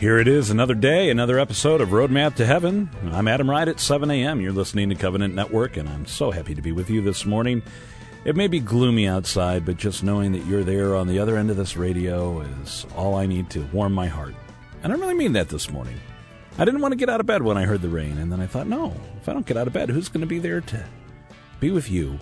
Here it is, another day, another episode of Roadmap to Heaven. I'm Adam Wright at 7 a.m. You're listening to Covenant Network, and I'm so happy to be with you this morning. It may be gloomy outside, but just knowing that you're there on the other end of this radio is all I need to warm my heart. And I really mean that this morning. I didn't want to get out of bed when I heard the rain, and then I thought, no, if I don't get out of bed, who's going to be there to be with you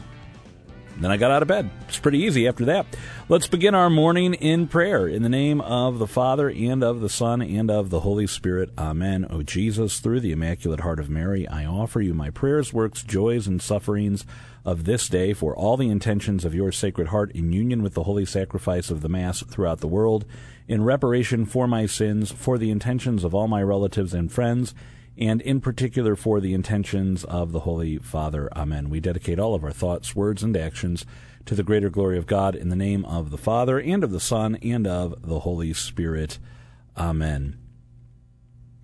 then I got out of bed. It's pretty easy after that. Let's begin our morning in prayer. In the name of the Father, and of the Son, and of the Holy Spirit. Amen. O Jesus, through the Immaculate Heart of Mary, I offer you my prayers, works, joys, and sufferings of this day for all the intentions of your Sacred Heart in union with the holy sacrifice of the Mass throughout the world, in reparation for my sins, for the intentions of all my relatives and friends, and in particular for the intentions of the Holy Father. Amen. We dedicate all of our thoughts, words, and actions to the greater glory of God in the name of the Father, and of the Son, and of the Holy Spirit. Amen.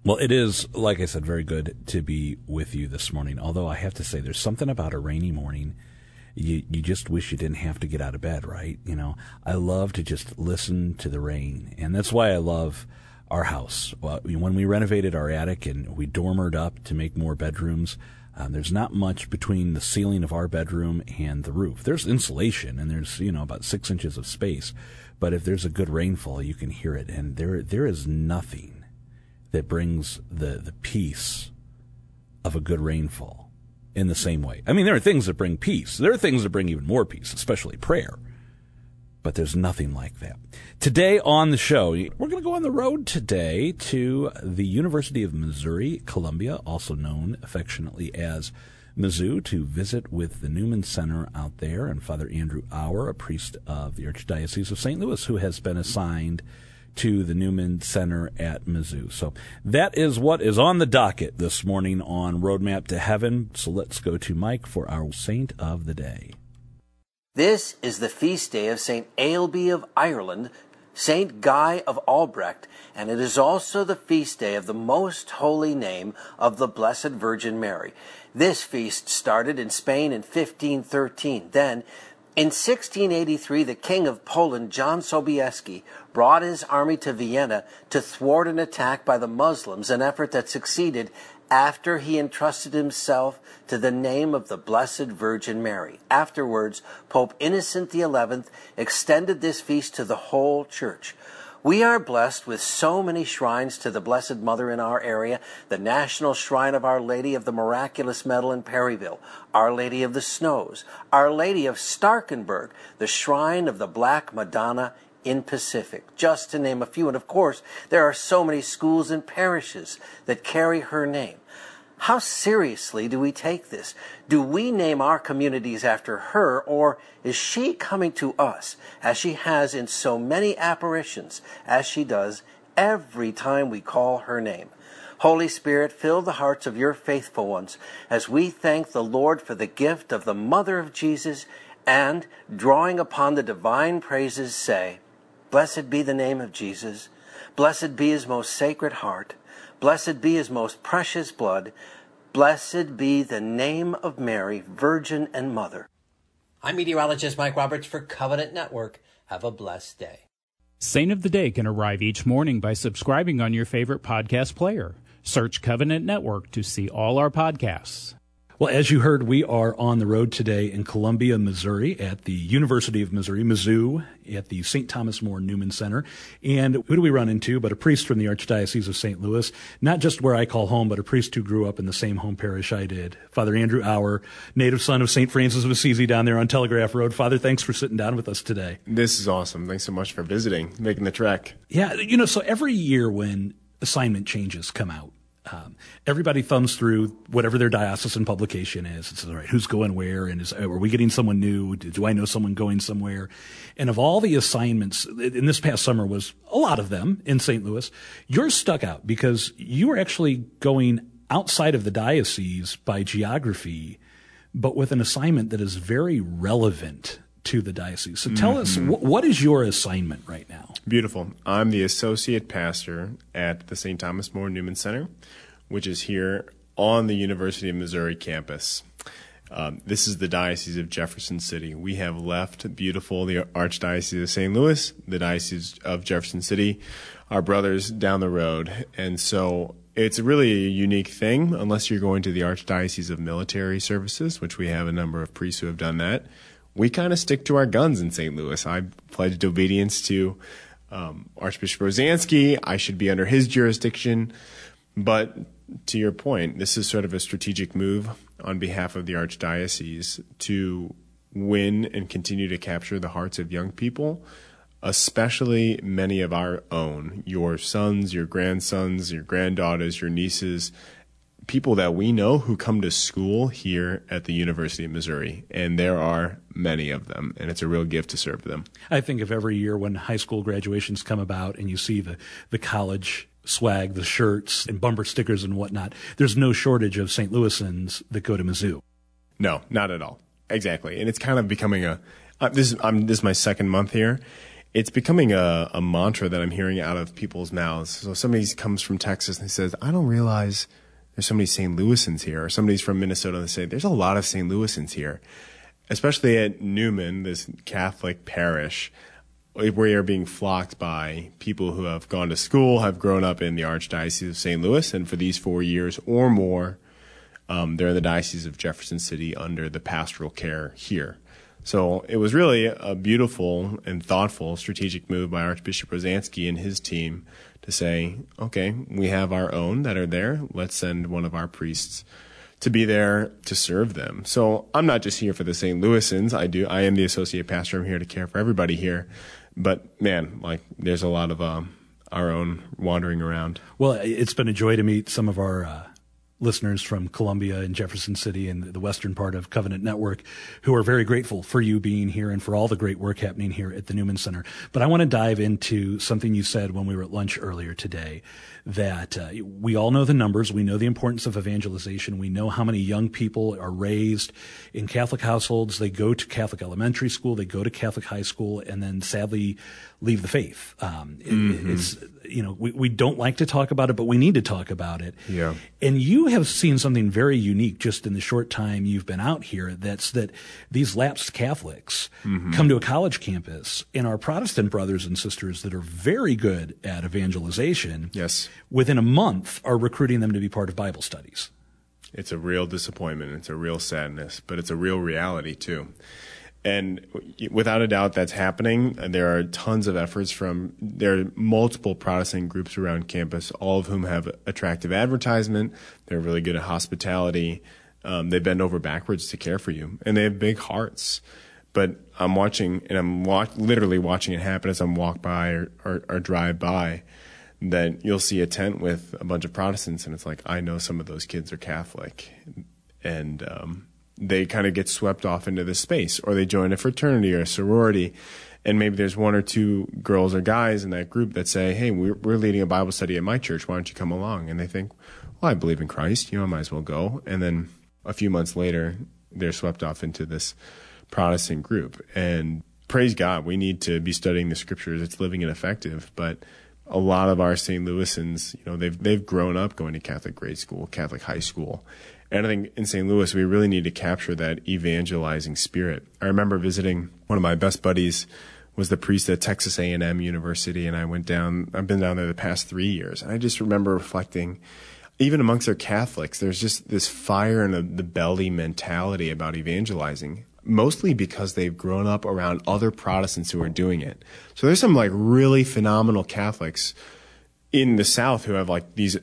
Well, it is, like I said, very good to be with you this morning. Although I have to say, there's something about a rainy morning. You, you just wish you didn't have to get out of bed, right? You know, I love to just listen to the rain. And that's why I love our house. When we renovated our attic and we dormered up to make more bedrooms, um, there's not much between the ceiling of our bedroom and the roof. There's insulation and there's you know about six inches of space, but if there's a good rainfall, you can hear it. And there there is nothing that brings the the peace of a good rainfall in the same way. I mean, there are things that bring peace. There are things that bring even more peace, especially prayer but there's nothing like that. Today on the show, we're going to go on the road today to the University of Missouri Columbia, also known affectionately as Mizzou, to visit with the Newman Center out there and Father Andrew Auer, a priest of the Archdiocese of St. Louis, who has been assigned to the Newman Center at Mizzou. So that is what is on the docket this morning on Roadmap to Heaven. So let's go to Mike for our Saint of the Day. This is the feast day of St. Ailbe of Ireland, St. Guy of Anderlecht, and it is also the feast day of the most holy name of the Blessed Virgin Mary. This feast started in Spain in 1513. Then, in 1683, the King of Poland, John Sobieski, brought his army to Vienna to thwart an attack by the Muslims, an effort that succeeded after he entrusted himself to the name of the Blessed Virgin Mary. Afterwards, Pope Innocent XI extended this feast to the whole church. We are blessed with so many shrines to the Blessed Mother in our area the National Shrine of Our Lady of the Miraculous Medal in Perryville, Our Lady of the Snows, Our Lady of Starkenburg, the Shrine of the Black Madonna in Pacific, just to name a few. And of course, there are so many schools and parishes that carry her name. How seriously do we take this? Do we name our communities after her, or is she coming to us as she has in so many apparitions, as she does every time we call her name? Holy Spirit, fill the hearts of your faithful ones as we thank the Lord for the gift of the Mother of Jesus and, drawing upon the divine praises, say, Blessed be the name of Jesus. Blessed be his most sacred heart. Blessed be his most precious blood. Blessed be the name of Mary, Virgin and Mother. I'm meteorologist Mike Roberts for Covenant Network. Have a blessed day. Saint of the Day can arrive each morning by subscribing on your favorite podcast player. Search Covenant Network to see all our podcasts. Well, as you heard, we are on the road today in Columbia, Missouri, at the University of Missouri, Mizzou, at the St. Thomas More Newman Center. And who do we run into but a priest from the Archdiocese of St. Louis, not just where I call home, but a priest who grew up in the same home parish I did, Father Andrew Auer, native son of St. Francis of Assisi down there on Telegraph Road. Father, thanks for sitting down with us today. This is awesome. Thanks so much for visiting, making the trek. Yeah, you know, so every year when assignment changes come out, um, everybody thumbs through whatever their diocesan publication is. It's all right. Who's going where? And is, are we getting someone new? Do I know someone going somewhere? And of all the assignments in this past summer was a lot of them in St. Louis. Yours stuck out because you were actually going outside of the diocese by geography, but with an assignment that is very relevant to the diocese. So tell mm-hmm. us, wh- what is your assignment right now? Beautiful. I'm the associate pastor at the St. Thomas More Newman Center, which is here on the University of Missouri campus. Um, this is the Diocese of Jefferson City. We have left beautiful the Archdiocese of St. Louis, the Diocese of Jefferson City, our brothers down the road. And so it's really a unique thing, unless you're going to the Archdiocese of Military Services, which we have a number of priests who have done that. We kind of stick to our guns in St. Louis. I pledged obedience to um, Archbishop Rozanski. I should be under his jurisdiction. But to your point, this is sort of a strategic move on behalf of the Archdiocese to win and continue to capture the hearts of young people, especially many of our own, your sons, your grandsons, your granddaughters, your nieces, people that we know who come to school here at the University of Missouri. And there are many of them, and it's a real gift to serve them. I think of every year when high school graduations come about and you see the, the college swag, the shirts and bumper stickers and whatnot. There's no shortage of St. Louisans that go to Mizzou. No, not at all. Exactly, and it's kind of becoming a. Uh, this is I'm, this is my second month here. It's becoming a, a mantra that I'm hearing out of people's mouths. So somebody comes from Texas and says, "I don't realize there's so many St. Louisans here," or somebody's from Minnesota and they say, "There's a lot of St. Louisans here," especially at Newman, this Catholic parish where are being flocked by people who have gone to school, have grown up in the Archdiocese of St. Louis, and for these four years or more, um, they're in the Diocese of Jefferson City under the pastoral care here. So it was really a beautiful and thoughtful strategic move by Archbishop Rozanski and his team to say, okay, we have our own that are there. Let's send one of our priests to be there to serve them. So I'm not just here for the St. Louisans. I do. I am the associate pastor. I'm here to care for everybody here but man, like there's a lot of um, our own wandering around. Well, it's been a joy to meet some of our uh, listeners from Columbia and Jefferson City and the western part of Covenant Network who are very grateful for you being here and for all the great work happening here at the Newman Center. But I want to dive into something you said when we were at lunch earlier today that uh, we all know the numbers. We know the importance of evangelization. We know how many young people are raised in Catholic households. They go to Catholic elementary school, they go to Catholic high school, and then sadly leave the faith. Um, mm-hmm. It's you know we, we don't like to talk about it, but we need to talk about it. Yeah. And you have seen something very unique just in the short time you've been out here. That's that these lapsed Catholics mm-hmm. come to a college campus, and our Protestant brothers and sisters that are very good at evangelization. Yes. Within a month, are recruiting them to be part of Bible studies. It's a real disappointment. It's a real sadness, but it's a real reality too. And without a doubt, that's happening. There are tons of efforts from there are multiple Protestant groups around campus, all of whom have attractive advertisement. They're really good at hospitality. Um, they bend over backwards to care for you, and they have big hearts. But I'm watching, and I'm wa- literally watching it happen as I'm walk by or, or, or drive by. That you'll see a tent with a bunch of Protestants, and it's like I know some of those kids are Catholic, and um, they kind of get swept off into this space or they join a fraternity or a sorority and maybe there's one or two girls or guys in that group that say hey we're, we're leading a bible study at my church. Why don't you come along? And they think well i believe in christ. You know i might as well go. And then a few months later they're swept off into this protestant group. And praise god we need to be studying the scriptures. It's living and effective. But a lot of our St. Louisans, you know, they've they've grown up going to Catholic grade school, Catholic high school, and I think in St. Louis, we really need to capture that evangelizing spirit. I remember visiting one of my best buddies was the priest at Texas A&M University, and I went down. I've been down there the past three years, and I just remember reflecting. Even amongst their Catholics, there's just this fire the, the belly mentality about evangelizing mostly because they've grown up around other Protestants who are doing it. So there's some like really phenomenal Catholics in the South who have like these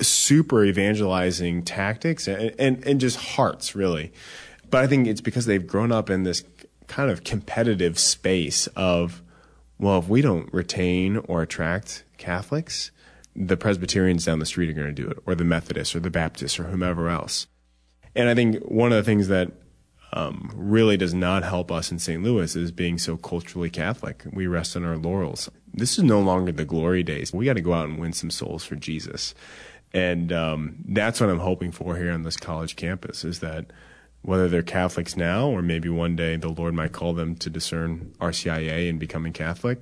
super evangelizing tactics and, and, and just hearts, really. But I think it's because they've grown up in this kind of competitive space of, well, if we don't retain or attract Catholics, the Presbyterians down the street are going to do it, or the Methodists, or the Baptists, or whomever else. And I think one of the things that um, really does not help us in St. Louis is being so culturally Catholic. We rest on our laurels. This is no longer the glory days. We got to go out and win some souls for Jesus. And um, that's what I'm hoping for here on this college campus is that whether they're Catholics now or maybe one day the Lord might call them to discern RCIA and becoming Catholic,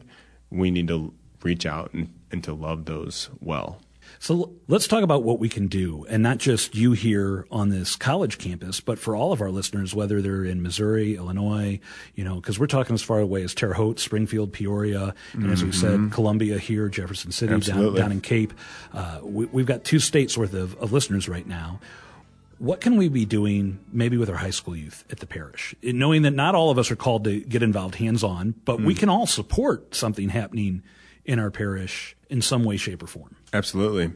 we need to reach out and, and to love those well. So let's talk about what we can do, and not just you here on this college campus, but for all of our listeners, whether they're in Missouri, Illinois, you know, because we're talking as far away as Terre Haute, Springfield, Peoria, and as we said, Columbia here, Jefferson City, down, down in Cape. Uh, we, have got two states worth of, of listeners right now what can we be doing maybe with our high school youth at the parish knowing that not all of us are called to get involved hands on but mm. we can all support something happening in our parish in some way shape or form absolutely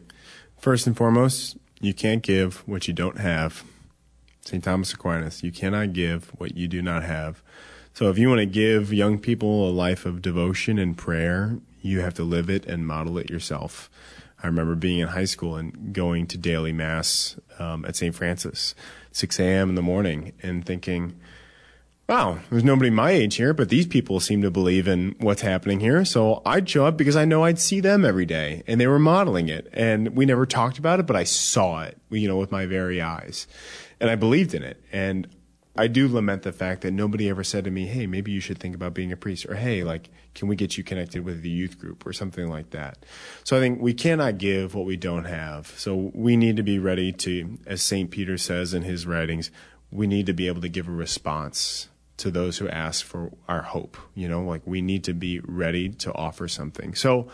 first and foremost you can't give what you don't have st thomas aquinas you cannot give what you do not have so if you want to give young people a life of devotion and prayer you have to live it and model it yourself I remember being in high school and going to daily mass um, at St. Francis, 6 a.m. in the morning, and thinking, wow, there's nobody my age here, but these people seem to believe in what's happening here. So I'd show up because I know I'd see them every day, and they were modeling it. And we never talked about it, but I saw it, you know, with my very eyes. And I believed in it. And I do lament the fact that nobody ever said to me, "Hey, maybe you should think about being a priest," or "Hey, like, can we get you connected with the youth group or something like that?" So I think we cannot give what we don't have. So we need to be ready to, as Saint Peter says in his writings, we need to be able to give a response to those who ask for our hope. You know, like we need to be ready to offer something. So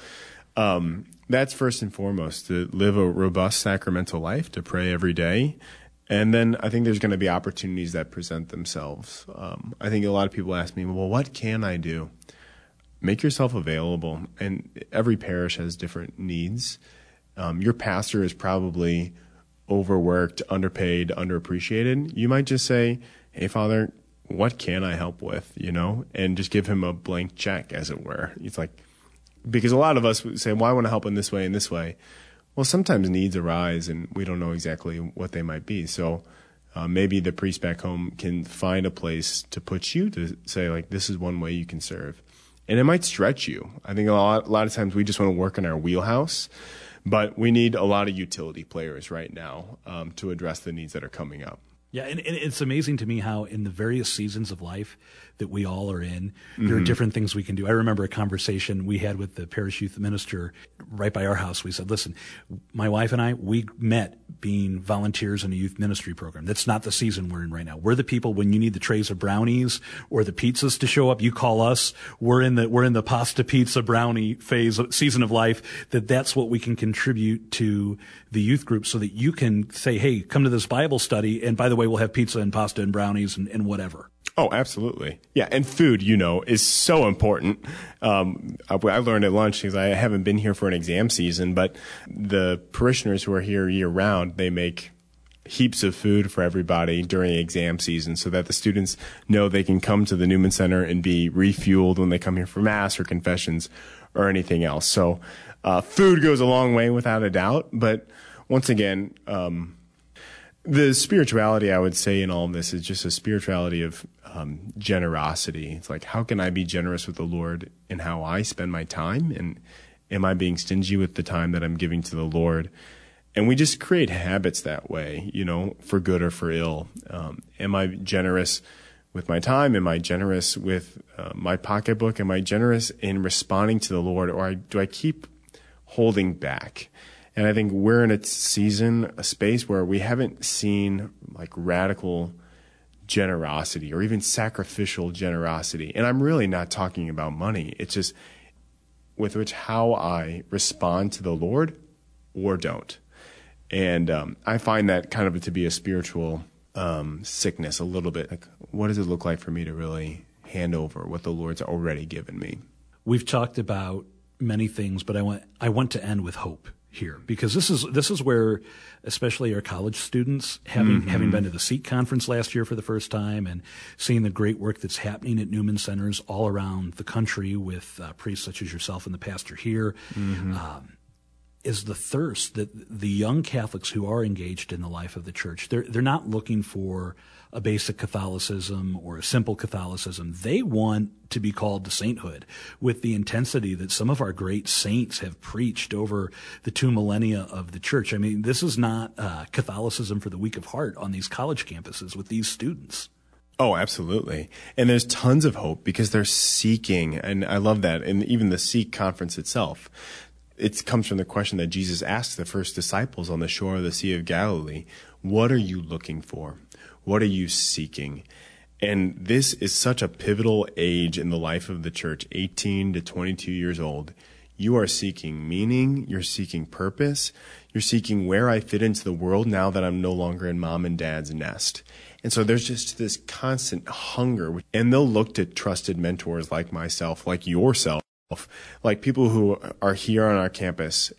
um, that's first and foremost to live a robust sacramental life, to pray every day, and then I think there's going to be opportunities that present themselves. Um, I think a lot of people ask me, well, what can I do? Make yourself available. And every parish has different needs. Um, your pastor is probably overworked, underpaid, underappreciated. You might just say, hey, Father, what can I help with? You know, and just give him a blank check, as it were. It's like, because a lot of us say, well, I want to help in this way and this way. Well, sometimes needs arise and we don't know exactly what they might be. So uh, maybe the priest back home can find a place to put you to say, like, this is one way you can serve. And it might stretch you. I think a lot, a lot of times we just want to work in our wheelhouse, but we need a lot of utility players right now um, to address the needs that are coming up. Yeah, and, and, it's amazing to me how in the various seasons of life that we all are in, there mm-hmm. are different things we can do. I remember a conversation we had with the parish youth minister right by our house. We said, listen, my wife and I, we met being volunteers in a youth ministry program. That's not the season we're in right now. We're the people when you need the trays of brownies or the pizzas to show up, you call us. We're in the, we're in the pasta pizza brownie phase, season of life, that that's what we can contribute to the youth group so that you can say, hey, come to this Bible study. And by the way, we'll have pizza and pasta and brownies and, and whatever. Oh, absolutely. Yeah. And food, you know, is so important. Um, I, I learned at lunch because I haven't been here for an exam season, but the parishioners who are here year round, they make heaps of food for everybody during exam season so that the students know they can come to the Newman Center and be refueled when they come here for mass or confessions or anything else. So, uh, food goes a long way without a doubt. But once again, um, the spirituality I would say in all of this is just a spirituality of um, generosity. It's like, how can I be generous with the Lord in how I spend my time? And am I being stingy with the time that I'm giving to the Lord? And we just create habits that way, you know, for good or for ill. Um, am I generous with my time? Am I generous with uh, my pocketbook? Am I generous in responding to the Lord? Or I, do I keep holding back? And I think we're in a season, a space where we haven't seen like radical generosity or even sacrificial generosity. And I'm really not talking about money. It's just with which how I respond to the Lord or don't. And um, I find that kind of to be a spiritual um, sickness a little bit. Like, what does it look like for me to really hand over what the Lord's already given me? We've talked about many things, but I want I want to end with hope here because this is this is where especially our college students having mm-hmm. having been to the Seek conference last year for the first time and seeing the great work that's happening at Newman centers all around the country with uh, priests such as yourself and the pastor here mm-hmm. um, is the thirst that the young Catholics who are engaged in the life of the church they're they're not looking for a basic Catholicism or a simple Catholicism. They want to be called to sainthood with the intensity that some of our great saints have preached over the two millennia of the church. I mean, this is not uh, Catholicism for the weak of heart on these college campuses with these students. Oh, absolutely. And there's tons of hope because they're seeking, and I love that. And even the Seek conference itself, it comes from the question that Jesus asked the first disciples on the shore of the Sea of Galilee What are you looking for? What are you seeking? And this is such a pivotal age in the life of the church, 18 to 22 years old. You are seeking meaning, you're seeking purpose, you're seeking where I fit into the world now that I'm no longer in mom and dad's nest. And so there's just this constant hunger. And they'll look to trusted mentors like myself, like yourself, like people who are here on our campus.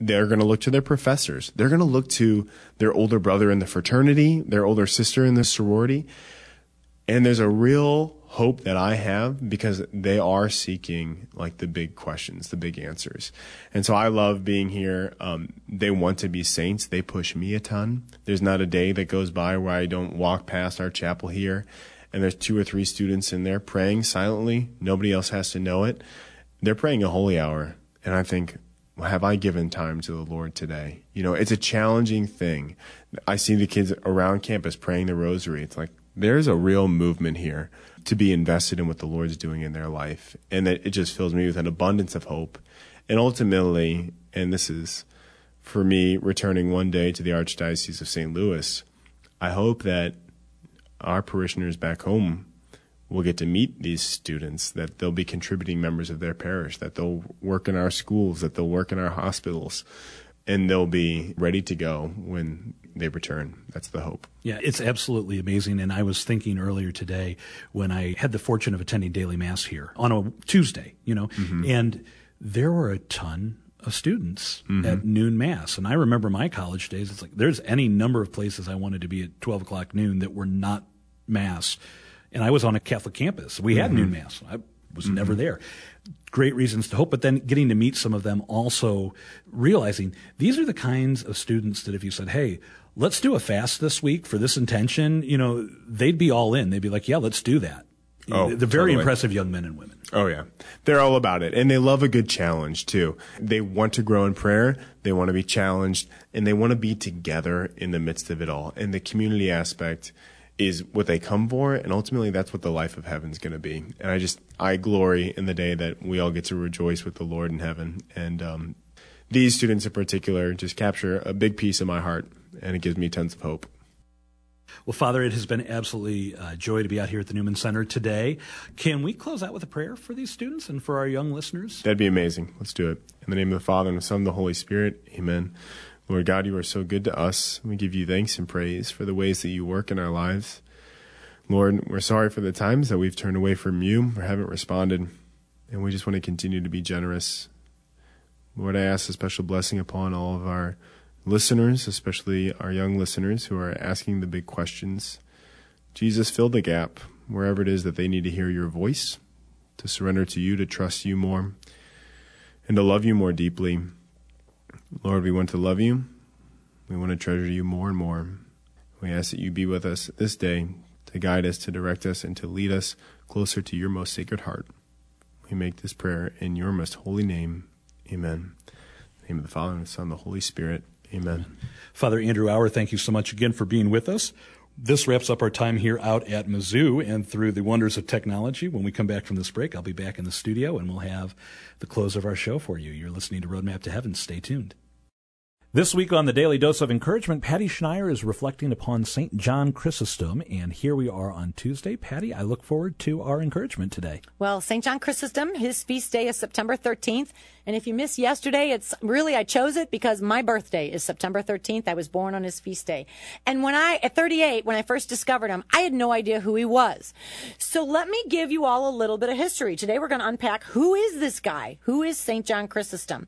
They're going to look to their professors. They're going to look to their older brother in the fraternity, their older sister in the sorority. And there's a real hope that I have because they are seeking like the big questions, the big answers. And so I love being here. Um, they want to be saints. They push me a ton. There's not a day that goes by where I don't walk past our chapel here and there's two or three students in there praying silently. Nobody else has to know it. They're praying a holy hour. And I think, well, have I given time to the Lord today? You know, it's a challenging thing. I see the kids around campus praying the rosary. It's like, there's a real movement here to be invested in what the Lord's doing in their life. And that it just fills me with an abundance of hope. And ultimately, and this is for me returning one day to the Archdiocese of St. Louis, I hope that our parishioners back home will get to meet these students, that they'll be contributing members of their parish, that they'll work in our schools, that they'll work in our hospitals, and they'll be ready to go when they return. That's the hope. Yeah, it's absolutely amazing. And I was thinking earlier today when I had the fortune of attending daily mass here on a Tuesday, you know, mm-hmm. and there were a ton of students mm-hmm. at noon mass. And I remember my college days. It's like there's any number of places I wanted to be at 12 o'clock noon that were not mass. And I was on a Catholic campus. We had mm-hmm. noon mass. I was mm-hmm. never there great reasons to hope, but then getting to meet some of them also realizing these are the kinds of students that if you said, Hey, let's do a fast this week for this intention, you know, they'd be all in. They'd be like, yeah, let's do that. Oh, They're very totally. impressive young men and women. Oh yeah. They're all about it. And they love a good challenge too. They want to grow in prayer. They want to be challenged and they want to be together in the midst of it all. And the community aspect is what they come for. And ultimately that's what the life of heaven is going to be. And I just, I glory in the day that we all get to rejoice with the Lord in heaven. And, um, these students in particular just capture a big piece of my heart and it gives me tons of hope. Well, Father, it has been absolutely a joy to be out here at the Newman Center today. Can we close out with a prayer for these students and for our young listeners? That'd be amazing. Let's do it. In the name of the Father, and the Son, and the Holy Spirit, amen. Lord God, you are so good to us. We give you thanks and praise for the ways that you work in our lives. Lord, we're sorry for the times that we've turned away from you or haven't responded, and we just want to continue to be generous. Lord, I ask a special blessing upon all of our listeners, especially our young listeners who are asking the big questions. Jesus, fill the gap wherever it is that they need to hear your voice, to surrender to you, to trust you more, and to love you more deeply. Lord, we want to love you. We want to treasure you more and more. We ask that you be with us this day to guide us, to direct us, and to lead us closer to your most sacred heart. We make this prayer in your most holy name. Amen. Name of the Father, and the Son, and the Holy Spirit. Amen. Father Andrew Auer, thank you so much again for being with us. This wraps up our time here out at Mizzou and through the wonders of technology. When we come back from this break, I'll be back in the studio and we'll have the close of our show for you. You're listening to Roadmap to Heaven. Stay tuned. This week on the Daily Dose of Encouragement, Patty Schneier is reflecting upon St. John Chrysostom, and here we are on Tuesday. Patty, I look forward to our encouragement today. Well, St. John Chrysostom, his feast day is September 13th, and if you missed yesterday, it's really, I chose it because my birthday is September 13th. I was born on his feast day. And when I, at 38, when I first discovered him, I had no idea who he was. So let me give you all a little bit of history. Today we're going to unpack who is this guy? Who is St. John Chrysostom?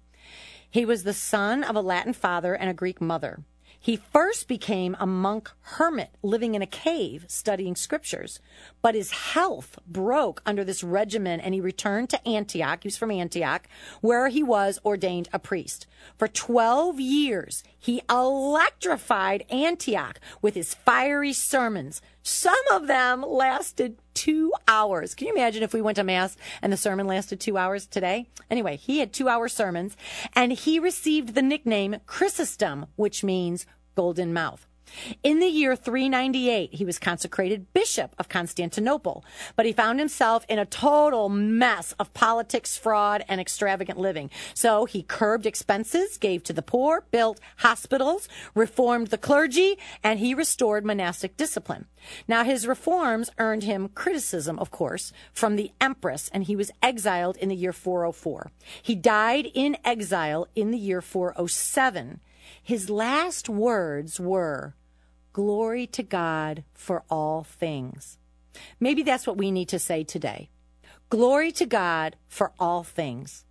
He was the son of a Latin father and a Greek mother. He first became a monk hermit living in a cave studying scriptures, but his health broke under this regimen and he returned to Antioch. He was from Antioch, where he was ordained a priest. For 12 years, he electrified Antioch with his fiery sermons. Some of them lasted two hours. Can you imagine if we went to mass and the sermon lasted two hours today? Anyway, he had two hour sermons and he received the nickname Chrysostom, which means golden mouth. In the year 398, he was consecrated bishop of Constantinople, but he found himself in a total mess of politics, fraud, and extravagant living. So he curbed expenses, gave to the poor, built hospitals, reformed the clergy, and he restored monastic discipline. Now, his reforms earned him criticism, of course, from the empress, and he was exiled in the year 404. He died in exile in the year 407. His last words were, Glory to God for all things. Maybe that's what we need to say today. Glory to God for all things.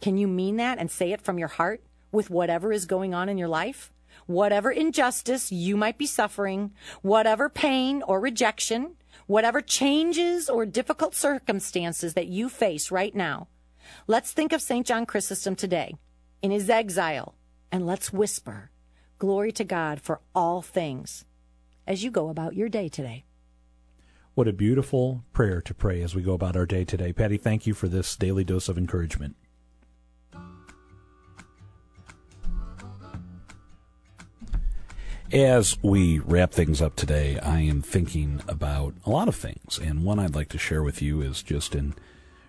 Can you mean that and say it from your heart with whatever is going on in your life? Whatever injustice you might be suffering, whatever pain or rejection, whatever changes or difficult circumstances that you face right now. Let's think of St. John Chrysostom today in his exile and let's whisper, Glory to God for all things as you go about your day today. What a beautiful prayer to pray as we go about our day today. Patty, thank you for this daily dose of encouragement. As we wrap things up today, I am thinking about a lot of things, and one I'd like to share with you is just in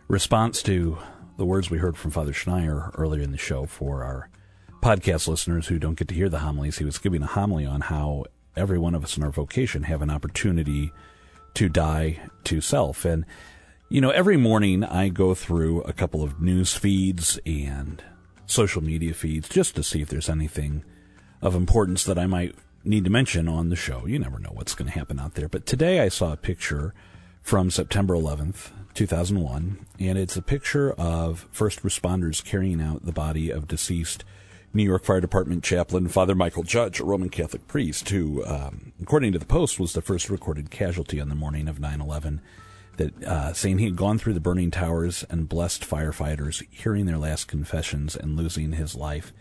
response to the words we heard from Father Schneier earlier in the show for our podcast listeners who don't get to hear the homilies. He was giving a homily on how every one of us in our vocation have an opportunity to die to self. And, you know, every morning I go through a couple of news feeds and social media feeds just to see if there's anything of importance that I might need to mention on the show. You never know what's going to happen out there. But today I saw a picture from September 11th, 2001, and it's a picture of first responders carrying out the body of deceased New York Fire Department chaplain Father Michael Judge, a Roman Catholic priest, who, um, according to the Post, was the first recorded casualty on the morning of 9 11. That uh, saying he had gone through the burning towers and blessed firefighters, hearing their last confessions and losing his life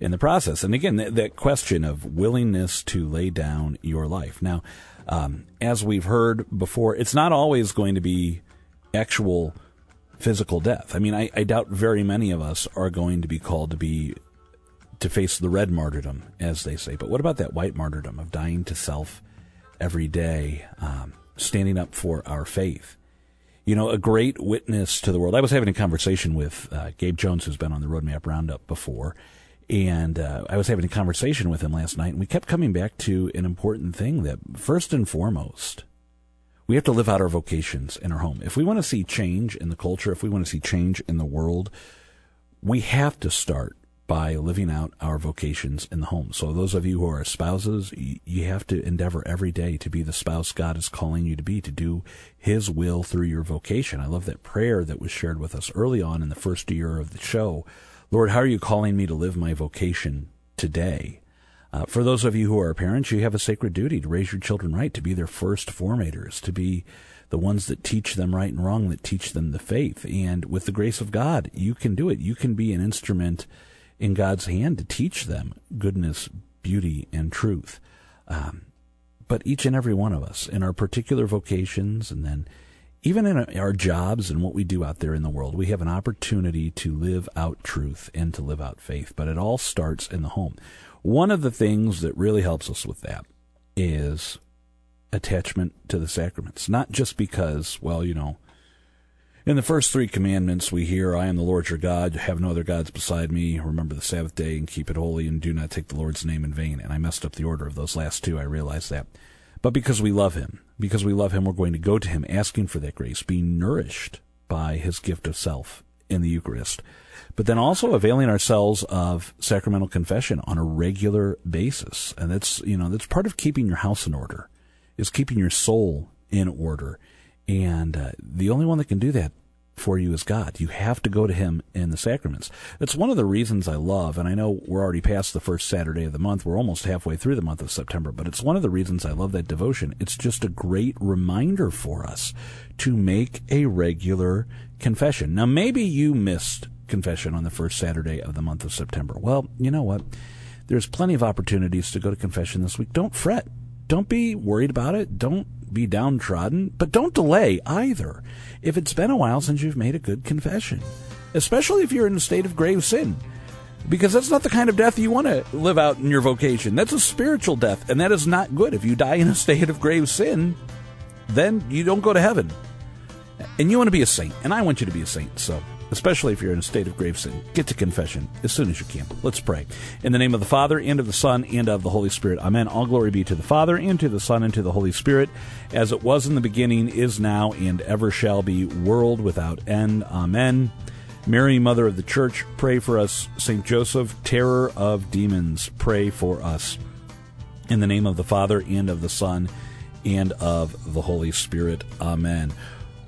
in the process. And again, that, that question of willingness to lay down your life. Now, um, as we've heard before, it's not always going to be actual physical death. I mean, I, I doubt very many of us are going to be called to be to face the red martyrdom, as they say. But what about that white martyrdom of dying to self every day, um, standing up for our faith? You know, a great witness to the world. I was having a conversation with uh, Gabe Jones, who's been on the Roadmap Roundup before, and uh, I was having a conversation with him last night, and we kept coming back to an important thing that, first and foremost, we have to live out our vocations in our home. If we want to see change in the culture, if we want to see change in the world, we have to start by living out our vocations in the home. So those of you who are spouses, you have to endeavor every day to be the spouse God is calling you to be, to do His will through your vocation. I love that prayer that was shared with us early on in the first year of the show. Lord, how are you calling me to live my vocation today? Uh, for those of you who are parents, you have a sacred duty to raise your children right, to be their first formators, to be the ones that teach them right and wrong, that teach them the faith. And with the grace of God, you can do it. You can be an instrument in God's hand to teach them goodness, beauty, and truth. Um, but each and every one of us in our particular vocations and then even in our jobs and what we do out there in the world, we have an opportunity to live out truth and to live out faith. But it all starts in the home. One of the things that really helps us with that is attachment to the sacraments. Not just because, well, you know, in the first three commandments, we hear, I am the Lord your God, have no other gods beside me, remember the Sabbath day and keep it holy, and do not take the Lord's name in vain. And I messed up the order of those last two, I realize that. But because we love him, because we love him, we're going to go to him asking for that grace, being nourished by his gift of self in the Eucharist. But then also availing ourselves of sacramental confession on a regular basis. And that's, you know, that's part of keeping your house in order, is keeping your soul in order. And uh, the only one that can do that for you is God. You have to go to Him in the sacraments. That's one of the reasons I love, and I know we're already past the first Saturday of the month. We're almost halfway through the month of September, but it's one of the reasons I love that devotion. It's just a great reminder for us to make a regular confession. Now, maybe you missed confession on the first Saturday of the month of September. Well, you know what? There's plenty of opportunities to go to confession this week. Don't fret. Don't be worried about it. Don't be downtrodden, but don't delay either if it's been a while since you've made a good confession, especially if you're in a state of grave sin. because that's not the kind of death you want to live out in your vocation. That's a spiritual death, and that is not good. If you die in a state of grave sin, then you don't go to heaven. And you want to be a saint, and I want you to be a saint. So, especially if you're in a state of grave sin, get to confession as soon as you can. Let's pray. In the name of the Father, and of the Son, and of the Holy Spirit. Amen. All glory be to the Father, and to the Son, and to the Holy Spirit, as it was in the beginning, is now, and ever shall be, world without end. Amen. Mary, Mother of the Church, pray for us. St. Joseph, terror of demons, pray for us. In the name of the Father, and of the Son, and of the Holy Spirit. Amen.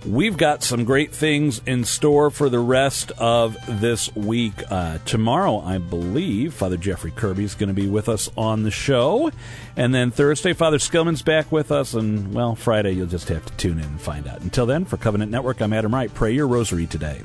We've got some great things in store for the rest of this week. Uh, tomorrow, I believe, Father Jeffrey Kirby is going to be with us on the show. And then Thursday, Father Skillman's back with us. And, well, Friday, you'll just have to tune in and find out. Until then, for Covenant Network, I'm Adam Wright. Pray your rosary today.